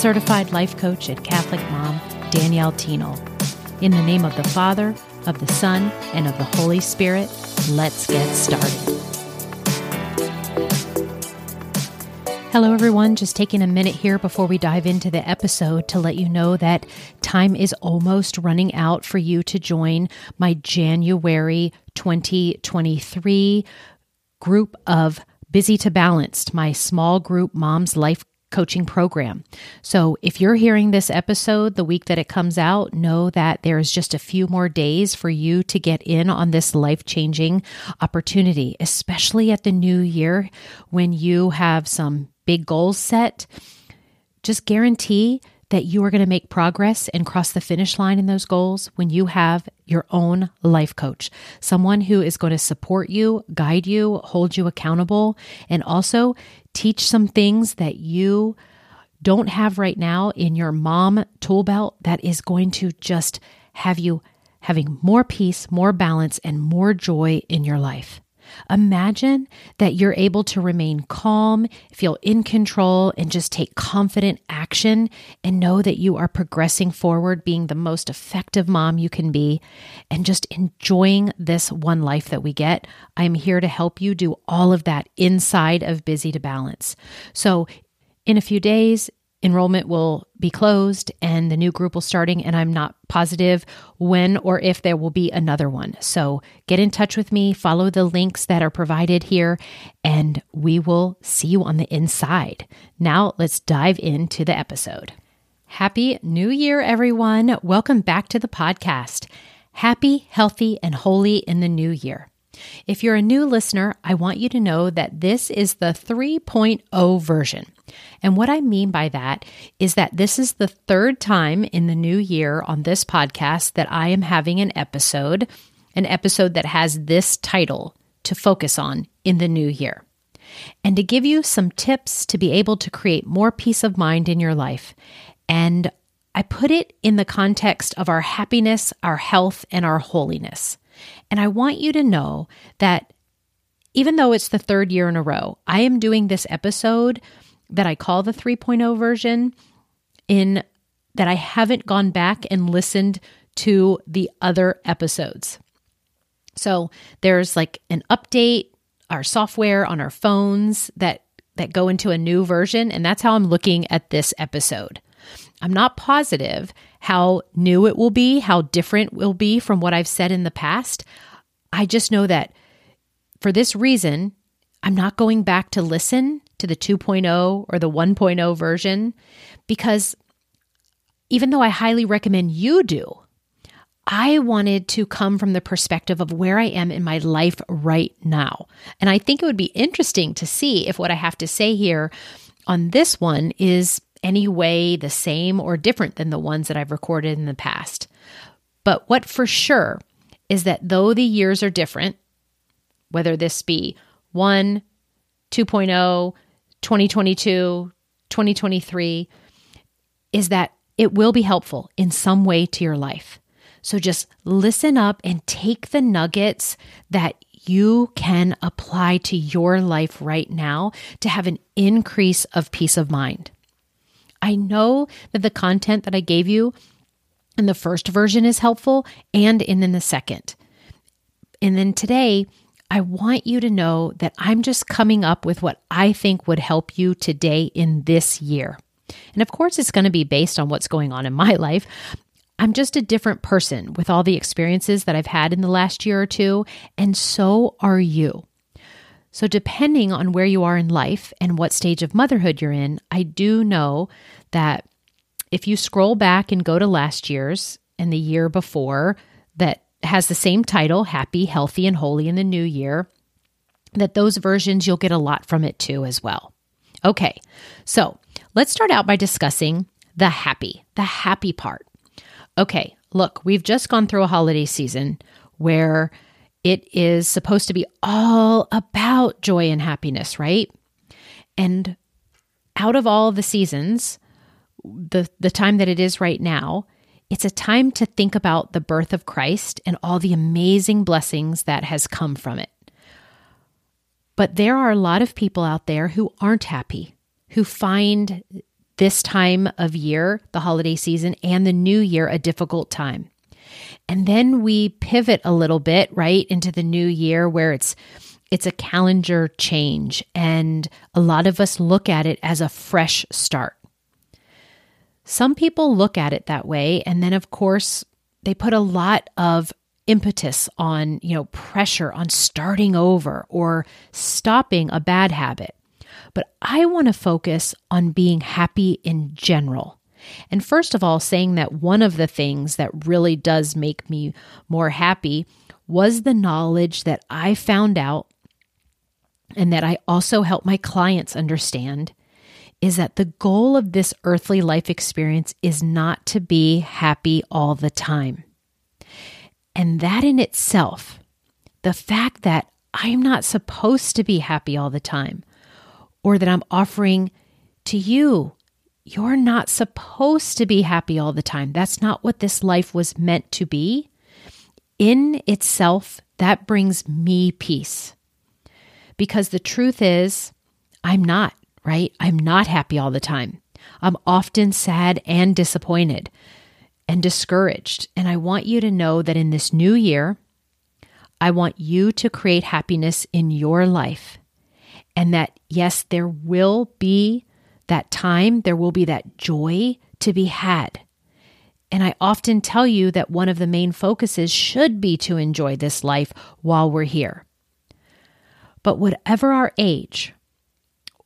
certified life coach and Catholic mom, Danielle Thienel. In the name of the Father, of the Son, and of the Holy Spirit, let's get started. Hello, everyone. Just taking a minute here before we dive into the episode to let you know that time is almost running out for you to join my January 2023 group of Busy to Balanced, my small group mom's life coaching program. So if you're hearing this episode the week that it comes out, know that there's just a few more days for you to get in on this life changing opportunity, especially at the new year when you have some big goals set. Just guarantee that you are going to make progress and cross the finish line in those goals when you have your own life coach, someone who is going to support you, guide you, hold you accountable, and also teach some things that you don't have right now in your mom tool belt that is going to just have you having more peace, more balance, and more joy in your life. Imagine that you're able to remain calm, feel in control, and just take confident action and know that you are progressing forward, being the most effective mom you can be, and just enjoying this one life that we get. I'm here to help you do all of that inside of Busy to Balance. So, in a few days, enrollment will be closed and the new group will starting and I'm not positive when or if there will be another one. So get in touch with me, follow the links that are provided here and we will see you on the inside. Now let's dive into the episode. Happy New Year everyone. Welcome back to the podcast. Happy, healthy and holy in the new year. If you're a new listener, I want you to know that this is the 3.0 version. And what I mean by that is that this is the third time in the new year on this podcast that I am having an episode, an episode that has this title to focus on in the new year. And to give you some tips to be able to create more peace of mind in your life. And I put it in the context of our happiness, our health, and our holiness. And I want you to know that even though it's the third year in a row, I am doing this episode that I call the 3.0 version in that I haven't gone back and listened to the other episodes. So there's like an update, our software on our phones that that go into a new version and that's how I'm looking at this episode. I'm not positive how new it will be, how different it will be from what I've said in the past. I just know that for this reason, I'm not going back to listen to the 2.0 or the 1.0 version because even though I highly recommend you do, I wanted to come from the perspective of where I am in my life right now. And I think it would be interesting to see if what I have to say here on this one is any way the same or different than the ones that I've recorded in the past. But what for sure is that though the years are different, whether this be 1, 2.0, 2022, 2023 is that it will be helpful in some way to your life. So just listen up and take the nuggets that you can apply to your life right now to have an increase of peace of mind. I know that the content that I gave you in the first version is helpful and in, in the second. And then today, I want you to know that I'm just coming up with what I think would help you today in this year. And of course, it's going to be based on what's going on in my life. I'm just a different person with all the experiences that I've had in the last year or two, and so are you. So, depending on where you are in life and what stage of motherhood you're in, I do know that if you scroll back and go to last year's and the year before, that has the same title, Happy, Healthy, and Holy in the New Year, that those versions you'll get a lot from it too as well. Okay, so let's start out by discussing the happy, the happy part. Okay, look, we've just gone through a holiday season where it is supposed to be all about joy and happiness, right? And out of all the seasons, the the time that it is right now, it's a time to think about the birth of Christ and all the amazing blessings that has come from it. But there are a lot of people out there who aren't happy, who find this time of year, the holiday season, and the new year a difficult time. And then we pivot a little bit, right, into the new year where it's it's a calendar change and a lot of us look at it as a fresh start. Some people look at it that way and then of course they put a lot of impetus on, you know, pressure on starting over or stopping a bad habit. But I want to focus on being happy in general. And first of all, saying that one of the things that really does make me more happy was the knowledge that I found out and that I also help my clients understand is that the goal of this earthly life experience is not to be happy all the time. And that in itself, the fact that I'm not supposed to be happy all the time, or that I'm offering to you you're not supposed to be happy all the time. That's not what this life was meant to be. In itself, that brings me peace. Because the truth is, I'm not, right? I'm not happy all the time. I'm often sad and disappointed and discouraged. And I want you to know that in this new year, I want you to create happiness in your life. And that, yes, there will be that time, there will be that joy to be had. And I often tell you that one of the main focuses should be to enjoy this life while we're here. But whatever our age,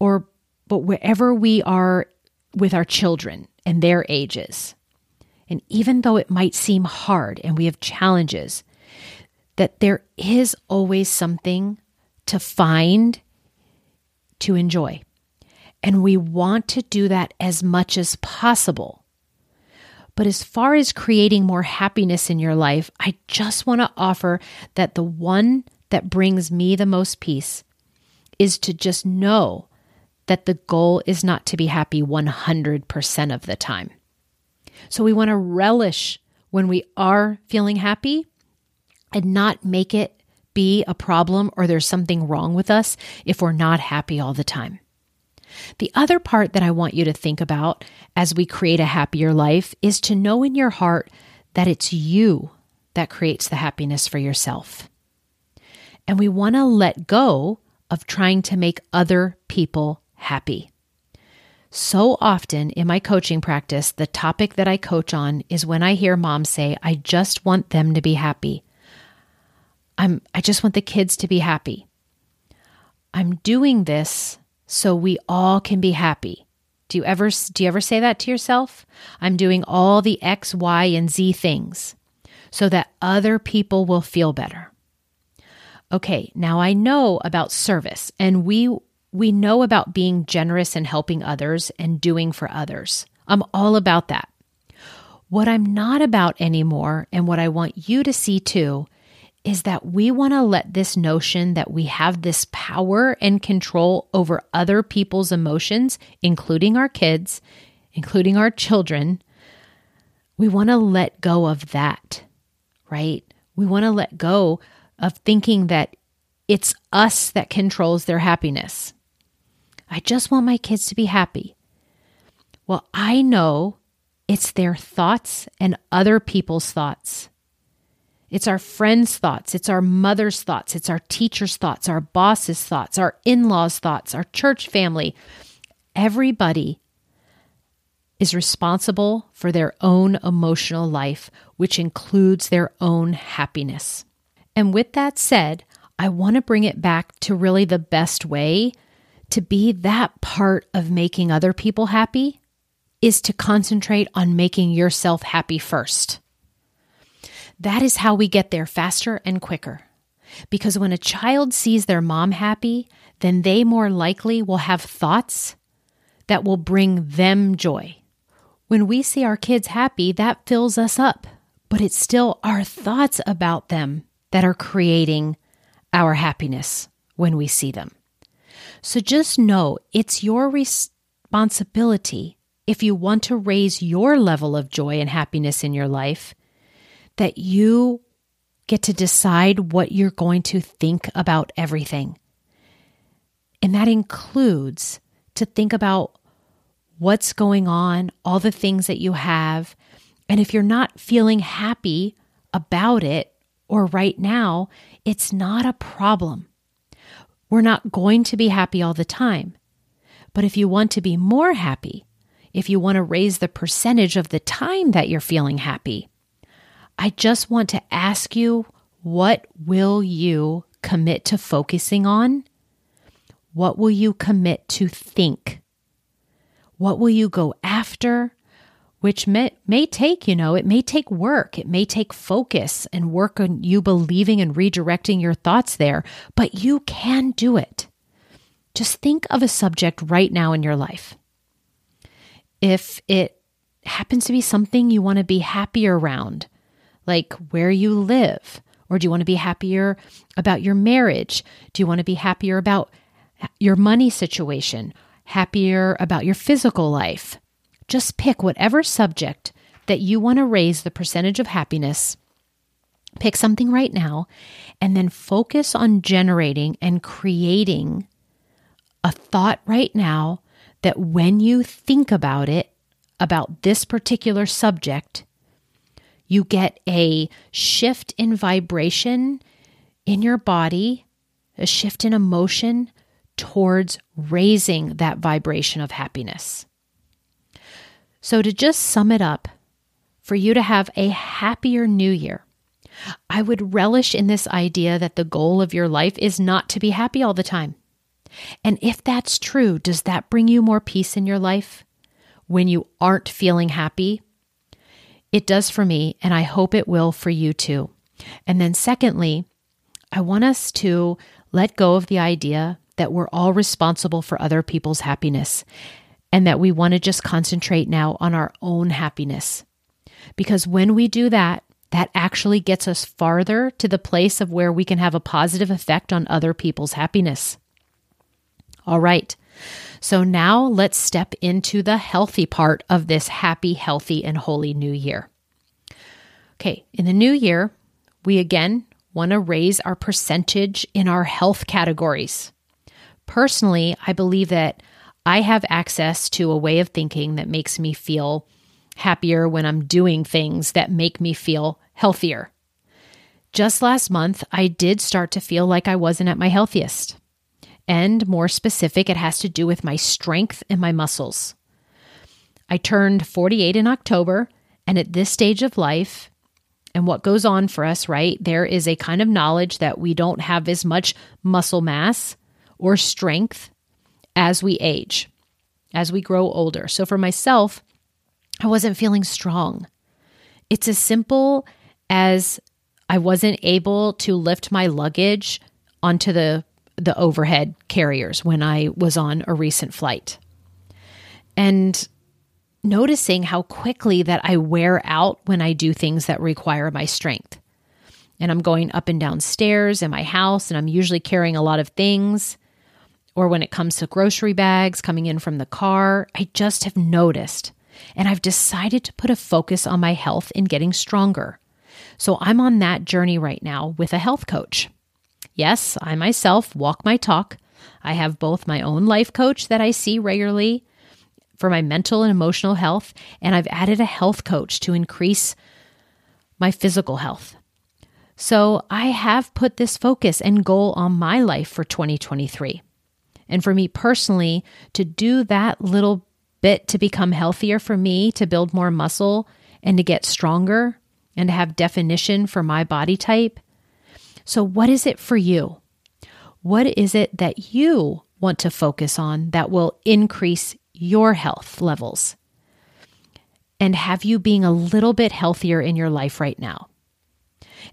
or but wherever we are with our children and their ages, and even though it might seem hard and we have challenges, that there is always something to find to enjoy. And we want to do that as much as possible. But as far as creating more happiness in your life, I just want to offer that the one that brings me the most peace is to just know that the goal is not to be happy 100% of the time. So we want to relish when we are feeling happy and not make it be a problem or there's something wrong with us if we're not happy all the time. The other part that I want you to think about as we create a happier life is to know in your heart that it's you that creates the happiness for yourself. And we want to let go of trying to make other people happy. So often in my coaching practice, the topic that I coach on is when I hear moms say, I just want them to be happy. I'm I just want the kids to be happy. I'm doing this so we all can be happy. Do you ever do you ever say that to yourself? I'm doing all the X, Y, and Z things so that other people will feel better. Okay, now I know about service and we we know about being generous and helping others and doing for others. I'm all about that. What I'm not about anymore and what I want you to see too is that we want to let this notion that we have this power and control over other people's emotions, including our kids, including our children, we want to let go of that, right? We want to let go of thinking that it's us that controls their happiness. I just want my kids to be happy. Well, I know it's their thoughts and other people's thoughts. It's our friends' thoughts, it's our mother's thoughts, it's our teacher's thoughts, our boss's thoughts, our in law's thoughts, our church family. Everybody is responsible for their own emotional life, which includes their own happiness. And with that said, I want to bring it back to really the best way to be that part of making other people happy is to concentrate on making yourself happy first. That is how we get there faster and quicker. Because when a child sees their mom happy, then they more likely will have thoughts that will bring them joy. When we see our kids happy, that fills us up, but it's still our thoughts about them that are creating our happiness when we see them. So just know it's your responsibility if you want to raise your level of joy and happiness in your life that you get to decide what you're going to think about everything. And that includes to think about what's going on, all the things that you have. And if you're not feeling happy about it or right now, it's not a problem. We're not going to be happy all the time. But if you want to be more happy, if you want to raise the percentage of the time that you're feeling happy, I just want to ask you what will you commit to focusing on? What will you commit to think? What will you go after? Which may, may take, you know, it may take work. It may take focus and work on you believing and redirecting your thoughts there, but you can do it. Just think of a subject right now in your life. If it happens to be something you want to be happier around, like where you live, or do you want to be happier about your marriage? Do you want to be happier about your money situation? Happier about your physical life? Just pick whatever subject that you want to raise the percentage of happiness. Pick something right now and then focus on generating and creating a thought right now that when you think about it, about this particular subject, you get a shift in vibration in your body, a shift in emotion towards raising that vibration of happiness. So, to just sum it up, for you to have a happier new year, I would relish in this idea that the goal of your life is not to be happy all the time. And if that's true, does that bring you more peace in your life when you aren't feeling happy? It does for me, and I hope it will for you too. And then, secondly, I want us to let go of the idea that we're all responsible for other people's happiness and that we want to just concentrate now on our own happiness. Because when we do that, that actually gets us farther to the place of where we can have a positive effect on other people's happiness. All right. So now let's step into the healthy part of this happy, healthy, and holy new year. Okay, in the new year, we again want to raise our percentage in our health categories. Personally, I believe that I have access to a way of thinking that makes me feel happier when I'm doing things that make me feel healthier. Just last month, I did start to feel like I wasn't at my healthiest. And more specific, it has to do with my strength and my muscles. I turned 48 in October, and at this stage of life, and what goes on for us, right, there is a kind of knowledge that we don't have as much muscle mass or strength as we age, as we grow older. So for myself, I wasn't feeling strong. It's as simple as I wasn't able to lift my luggage onto the the overhead carriers when I was on a recent flight. And noticing how quickly that I wear out when I do things that require my strength. And I'm going up and down stairs in my house, and I'm usually carrying a lot of things. Or when it comes to grocery bags coming in from the car, I just have noticed. And I've decided to put a focus on my health in getting stronger. So I'm on that journey right now with a health coach. Yes, I myself walk my talk. I have both my own life coach that I see regularly for my mental and emotional health, and I've added a health coach to increase my physical health. So I have put this focus and goal on my life for 2023. And for me personally, to do that little bit to become healthier for me, to build more muscle and to get stronger and to have definition for my body type so, what is it for you? What is it that you want to focus on that will increase your health levels and have you being a little bit healthier in your life right now?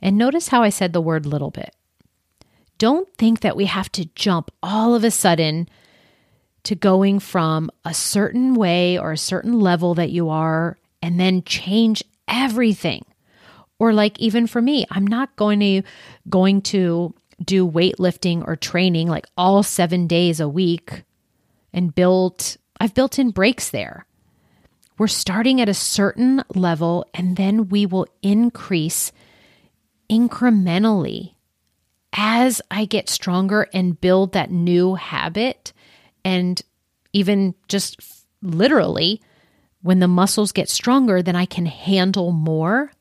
And notice how I said the word little bit. Don't think that we have to jump all of a sudden to going from a certain way or a certain level that you are and then change everything. Or like even for me, I'm not going to going to do weightlifting or training like all 7 days a week and built I've built in breaks there. We're starting at a certain level and then we will increase incrementally as I get stronger and build that new habit. And even just literally, when the muscles get stronger, then I can handle more.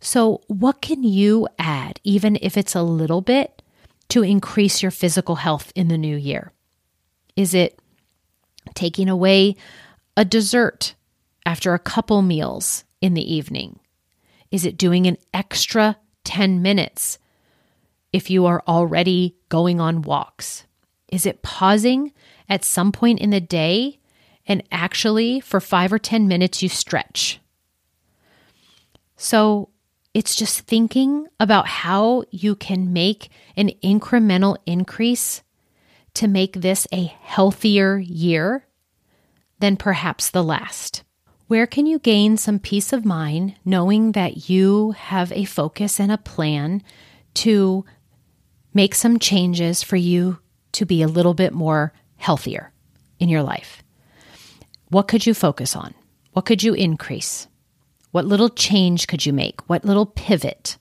So, what can you add, even if it's a little bit, to increase your physical health in the new year? Is it taking away a dessert after a couple meals in the evening? Is it doing an extra 10 minutes if you are already going on walks? Is it pausing at some point in the day and actually for five or 10 minutes you stretch? So it's just thinking about how you can make an incremental increase to make this a healthier year than perhaps the last. Where can you gain some peace of mind knowing that you have a focus and a plan to make some changes for you to be a little bit more healthier in your life? What could you focus on? What could you increase? What little change could you make? What little pivot?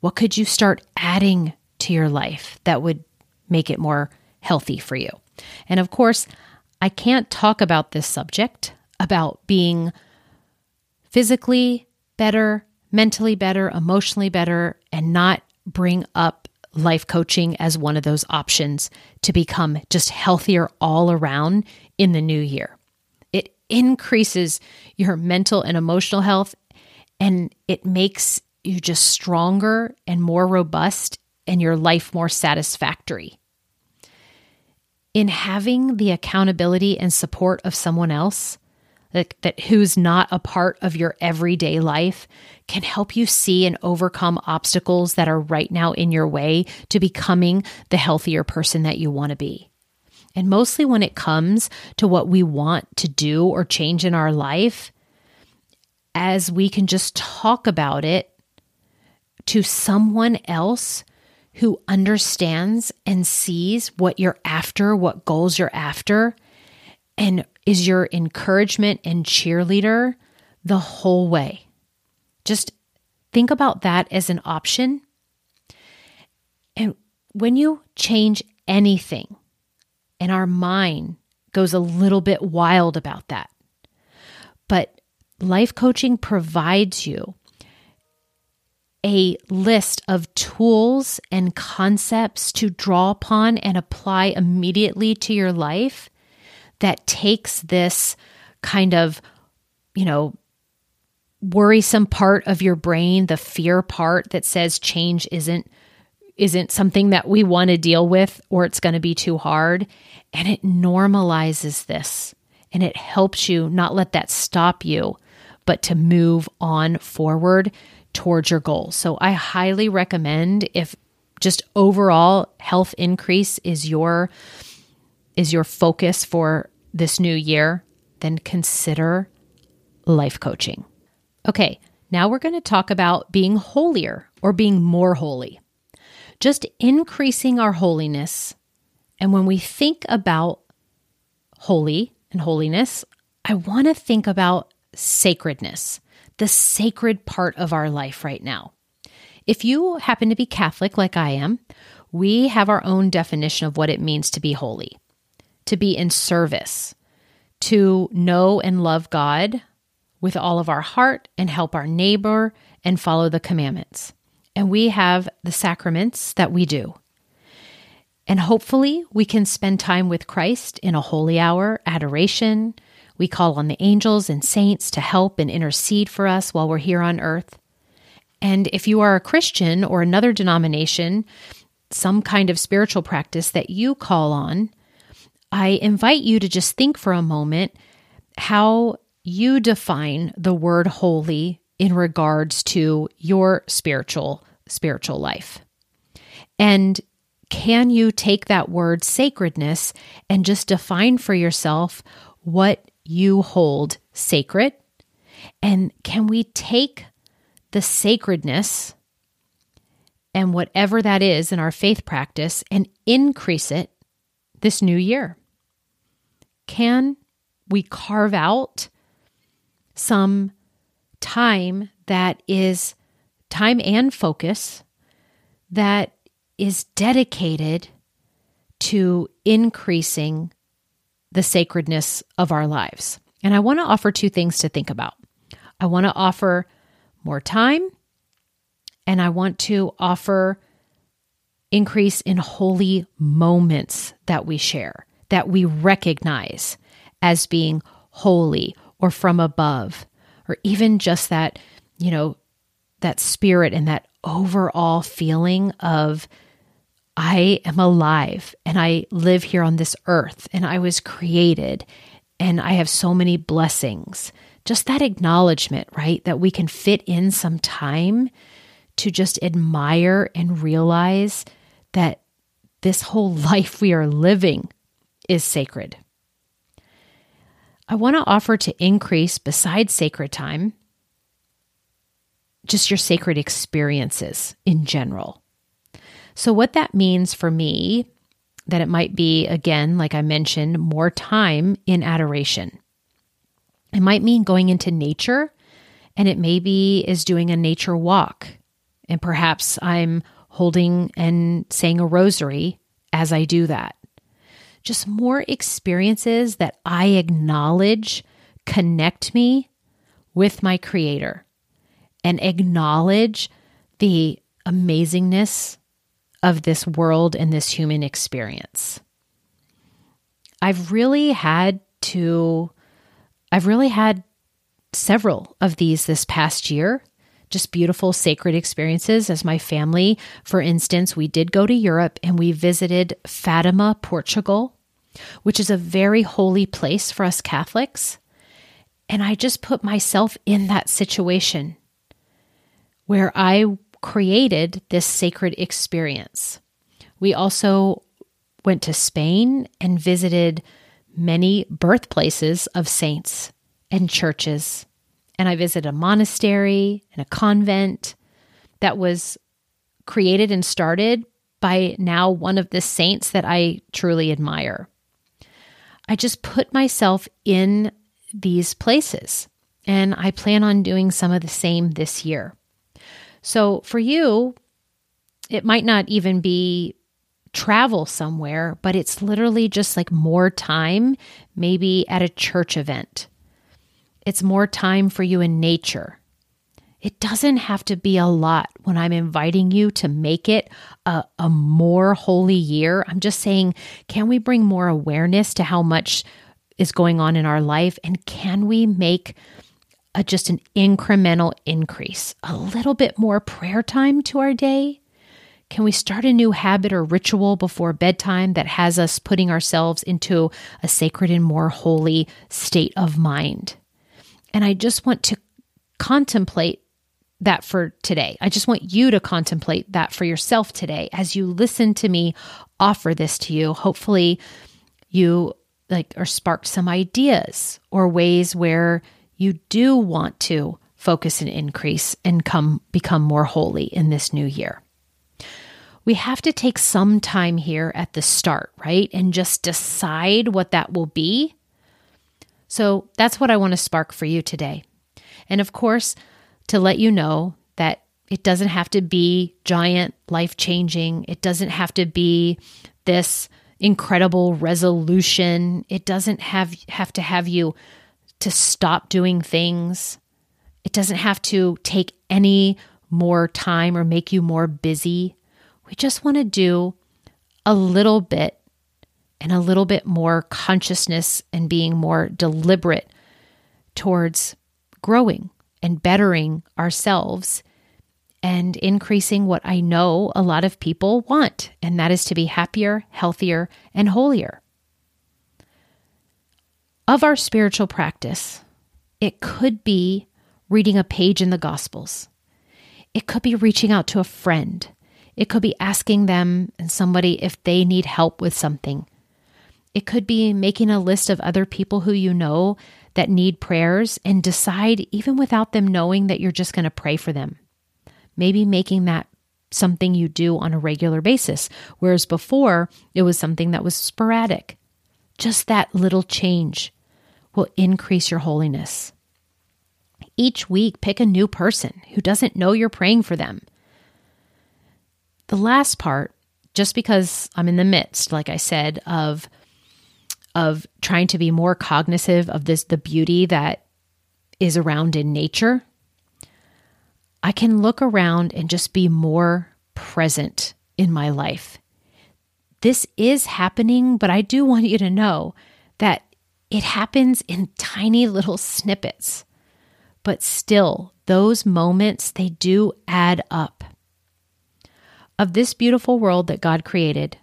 What could you start adding to your life that would make it more healthy for you? And of course, I can't talk about this subject about being physically better, mentally better, emotionally better, and not bring up life coaching as one of those options to become just healthier all around in the new year. It increases your mental and emotional health and it makes you just stronger and more robust and your life more satisfactory. In having the accountability and support of someone else, that, that who's not a part of your everyday life can help you see and overcome obstacles that are right now in your way to becoming the healthier person that you want to be. And mostly when it comes to what we want to do or change in our life, as we can just talk about it to someone else who understands and sees what you're after, what goals you're after, and is your encouragement and cheerleader the whole way. Just think about that as an option. And when you change anything, and our mind goes a little bit wild about that, but life coaching provides you a list of tools and concepts to draw upon and apply immediately to your life that takes this kind of, you know, worrisome part of your brain, the fear part that says change isn't isn't something that we want to deal with or it's going to be too hard and it normalizes this and it helps you not let that stop you but to move on forward towards your goals. So I highly recommend if just overall health increase is your is your focus for this new year, then consider life coaching. Okay, now we're going to talk about being holier or being more holy. Just increasing our holiness. And when we think about holy and holiness, I want to think about sacredness, the sacred part of our life right now. If you happen to be Catholic like I am, we have our own definition of what it means to be holy to be in service, to know and love God with all of our heart and help our neighbor and follow the commandments. And we have the sacraments that we do. And hopefully, we can spend time with Christ in a holy hour, adoration. We call on the angels and saints to help and intercede for us while we're here on earth. And if you are a Christian or another denomination, some kind of spiritual practice that you call on, I invite you to just think for a moment how you define the word holy in regards to your spiritual spiritual life. And can you take that word sacredness and just define for yourself what you hold sacred? And can we take the sacredness and whatever that is in our faith practice and increase it this new year? Can we carve out some time that is time and focus that is dedicated to increasing the sacredness of our lives. And I want to offer two things to think about. I want to offer more time, and I want to offer increase in holy moments that we share, that we recognize as being holy or from above, or even just that, you know, that spirit and that overall feeling of I am alive and I live here on this earth and I was created and I have so many blessings. Just that acknowledgement, right? That we can fit in some time to just admire and realize that this whole life we are living is sacred. I want to offer to increase, besides sacred time, just your sacred experiences in general. So, what that means for me, that it might be, again, like I mentioned, more time in adoration. It might mean going into nature, and it maybe is doing a nature walk. And perhaps I'm holding and saying a rosary as I do that. Just more experiences that I acknowledge connect me with my Creator and acknowledge the amazingness of this world and this human experience. I've really had to, I've really had several of these this past year. Just beautiful sacred experiences as my family. For instance, we did go to Europe and we visited Fatima, Portugal, which is a very holy place for us Catholics. And I just put myself in that situation where I created this sacred experience. We also went to Spain and visited many birthplaces of saints and churches. And I visited a monastery and a convent that was created and started by now one of the saints that I truly admire. I just put myself in these places, and I plan on doing some of the same this year. So for you, it might not even be travel somewhere, but it's literally just like more time, maybe at a church event. It's more time for you in nature. It doesn't have to be a lot when I'm inviting you to make it a, a more holy year. I'm just saying, can we bring more awareness to how much is going on in our life? And can we make a, just an incremental increase, a little bit more prayer time to our day? Can we start a new habit or ritual before bedtime that has us putting ourselves into a sacred and more holy state of mind? And I just want to contemplate that for today. I just want you to contemplate that for yourself today as you listen to me offer this to you. Hopefully, you like or sparked some ideas or ways where you do want to focus and increase and come become more holy in this new year. We have to take some time here at the start, right? And just decide what that will be. So that's what I want to spark for you today. And of course, to let you know that it doesn't have to be giant, life changing. It doesn't have to be this incredible resolution. It doesn't have have to have you to stop doing things. It doesn't have to take any more time or make you more busy. We just want to do a little bit and a little bit more consciousness and being more deliberate towards growing and bettering ourselves and increasing what I know a lot of people want, and that is to be happier, healthier, and holier of our spiritual practice, it could be reading a page in the Gospels. It could be reaching out to a friend. It could be asking them and somebody if they need help with something. It could be making a list of other people who you know that need prayers and decide, even without them knowing, that you're just going to pray for them. Maybe making that something you do on a regular basis, whereas before it was something that was sporadic. Just that little change will increase your holiness. Each week, pick a new person who doesn't know you're praying for them. The last part, just because I'm in the midst, like I said, of of trying to be more cognizant of this the beauty that is around in nature, I can look around and just be more present in my life. This is happening, but I do want you to know that it happens in tiny little snippets. But still, those moments, they do add up. Of this beautiful world that God created,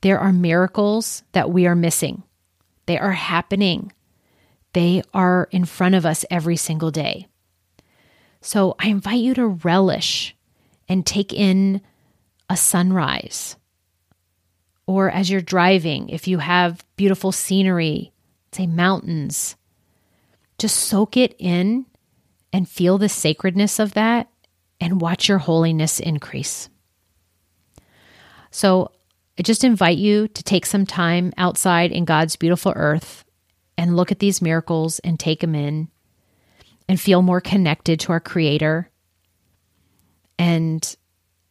there are miracles that we are missing. They are happening. They are in front of us every single day. So I invite you to relish and take in a sunrise. Or as you're driving, if you have beautiful scenery, say mountains, just soak it in and feel the sacredness of that and watch your holiness increase. So I just invite you to take some time outside in God's beautiful earth and look at these miracles and take them in and feel more connected to our Creator and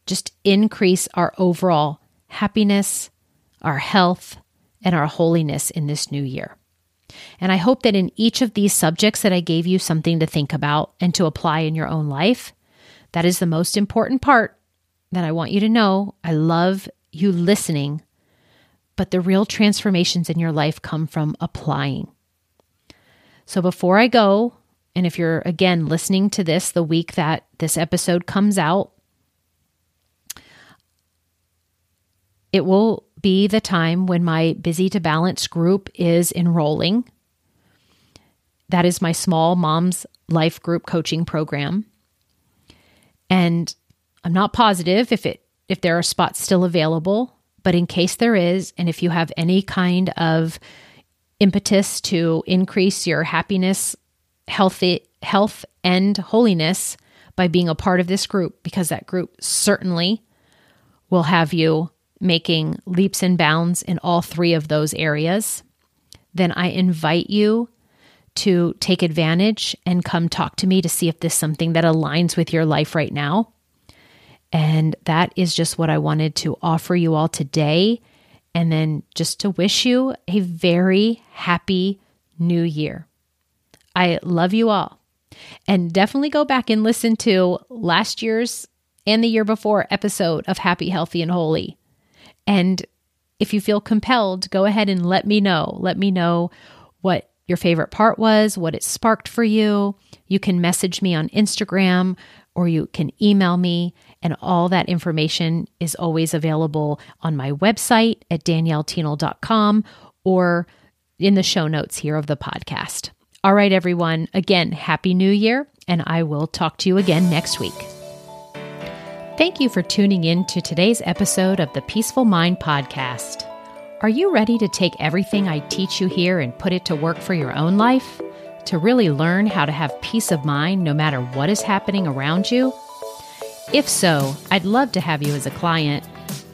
just increase our overall happiness, our health, and our holiness in this new year. And I hope that in each of these subjects that I gave you something to think about and to apply in your own life. That is the most important part that I want you to know. I love you listening, but the real transformations in your life come from applying. So before I go, and if you're again listening to this the week that this episode comes out, it will be the time when my Busy to Balance group is enrolling. That is my small mom's life group coaching program. And I'm not positive if it if there are spots still available. But in case there is, and if you have any kind of impetus to increase your happiness, healthy health, and holiness by being a part of this group, because that group certainly will have you making leaps and bounds in all three of those areas, then I invite you to take advantage and come talk to me to see if this is something that aligns with your life right now. And that is just what I wanted to offer you all today. And then just to wish you a very happy new year. I love you all. And definitely go back and listen to last year's and the year before episode of Happy, Healthy, and Holy. And if you feel compelled, go ahead and let me know. Let me know what your favorite part was, what it sparked for you. You can message me on Instagram or you can email me and all that information is always available on my website at daniellethienel.com or in the show notes here of the podcast. All right, everyone. Again, Happy New Year, and I will talk to you again next week. Thank you for tuning in to today's episode of the Peaceful Mind Podcast. Are you ready to take everything I teach you here and put it to work for your own life? To really learn how to have peace of mind no matter what is happening around you? If so, I'd love to have you as a client.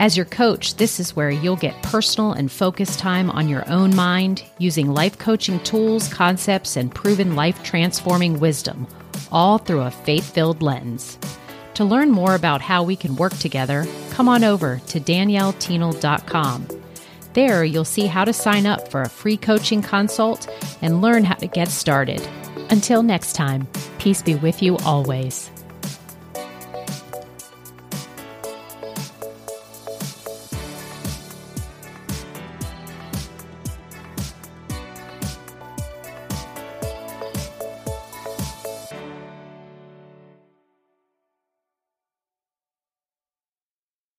As your coach, this is where you'll get personal and focused time on your own mind using life coaching tools, concepts, and proven life transforming wisdom, all through a faith filled lens. To learn more about how we can work together, come on over to daniellethienel.com. There, you'll see how to sign up for a free coaching consult and learn how to get started. Until next time, peace be with you always.